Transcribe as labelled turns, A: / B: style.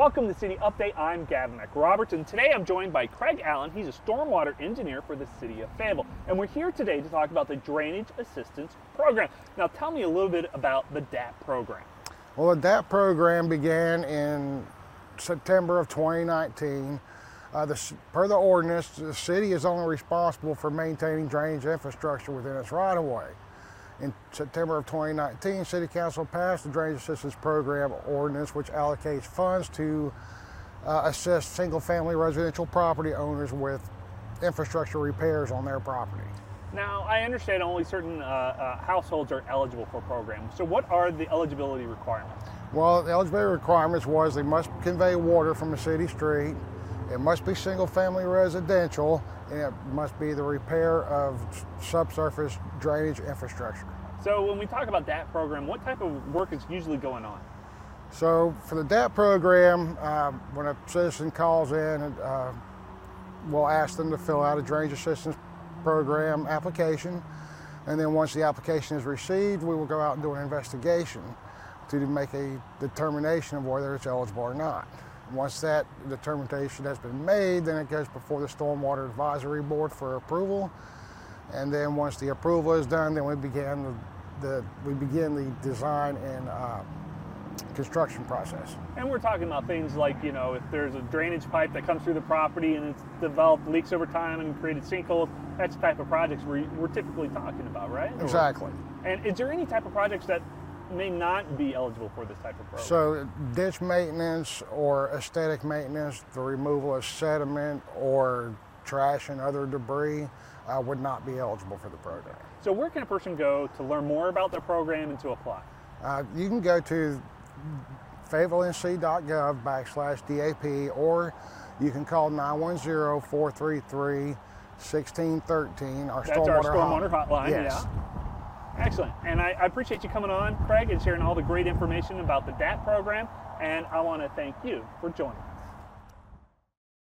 A: Welcome to City Update. I'm Gavin McRoberts, and today I'm joined by Craig Allen. He's a stormwater engineer for the City of Fayetteville, and we're here today to talk about the Drainage Assistance Program. Now, tell me a little bit about the DAP program.
B: Well, the DAP program began in September of 2019. Uh, the, per the ordinance, the city is only responsible for maintaining drainage infrastructure within its right of way. In September of 2019, City Council passed the Drainage Assistance Program ordinance, which allocates funds to uh, assist single family residential property owners with infrastructure repairs on their property.
A: Now, I understand only certain uh, uh, households are eligible for programs. So, what are the eligibility requirements?
B: Well, the eligibility requirements was they must convey water from a city street, it must be single family residential, and it must be the repair of subsurface drainage infrastructure.
A: So, when we talk about that program, what type of work is usually going on?
B: So, for the DAP program, uh, when a citizen calls in, uh, we'll ask them to fill out a drainage assistance program application. And then once the application is received, we will go out and do an investigation to make a determination of whether it's eligible or not. Once that determination has been made, then it goes before the Stormwater Advisory Board for approval. And then once the approval is done, then we begin the, the we begin the design and uh, construction process.
A: And we're talking about things like, you know, if there's a drainage pipe that comes through the property and it's developed leaks over time and created sinkholes, that's the type of projects we're, we're typically talking about, right?
B: Exactly.
A: Or, and is there any type of projects that may not be eligible for this type of program?
B: So ditch maintenance or aesthetic maintenance, the removal of sediment or trash and other debris uh, would not be eligible for the program.
A: So where can a person go to learn more about the program and to apply?
B: Uh, you can go to fayettevillenc.gov backslash DAP or you can call 910-433-1613, our
A: That's
B: stormwater,
A: our stormwater hotline,
B: yes.
A: yeah. Excellent. And I, I, appreciate you coming on, Craig, and sharing all the great information about the DAP program. And I want to thank you for joining.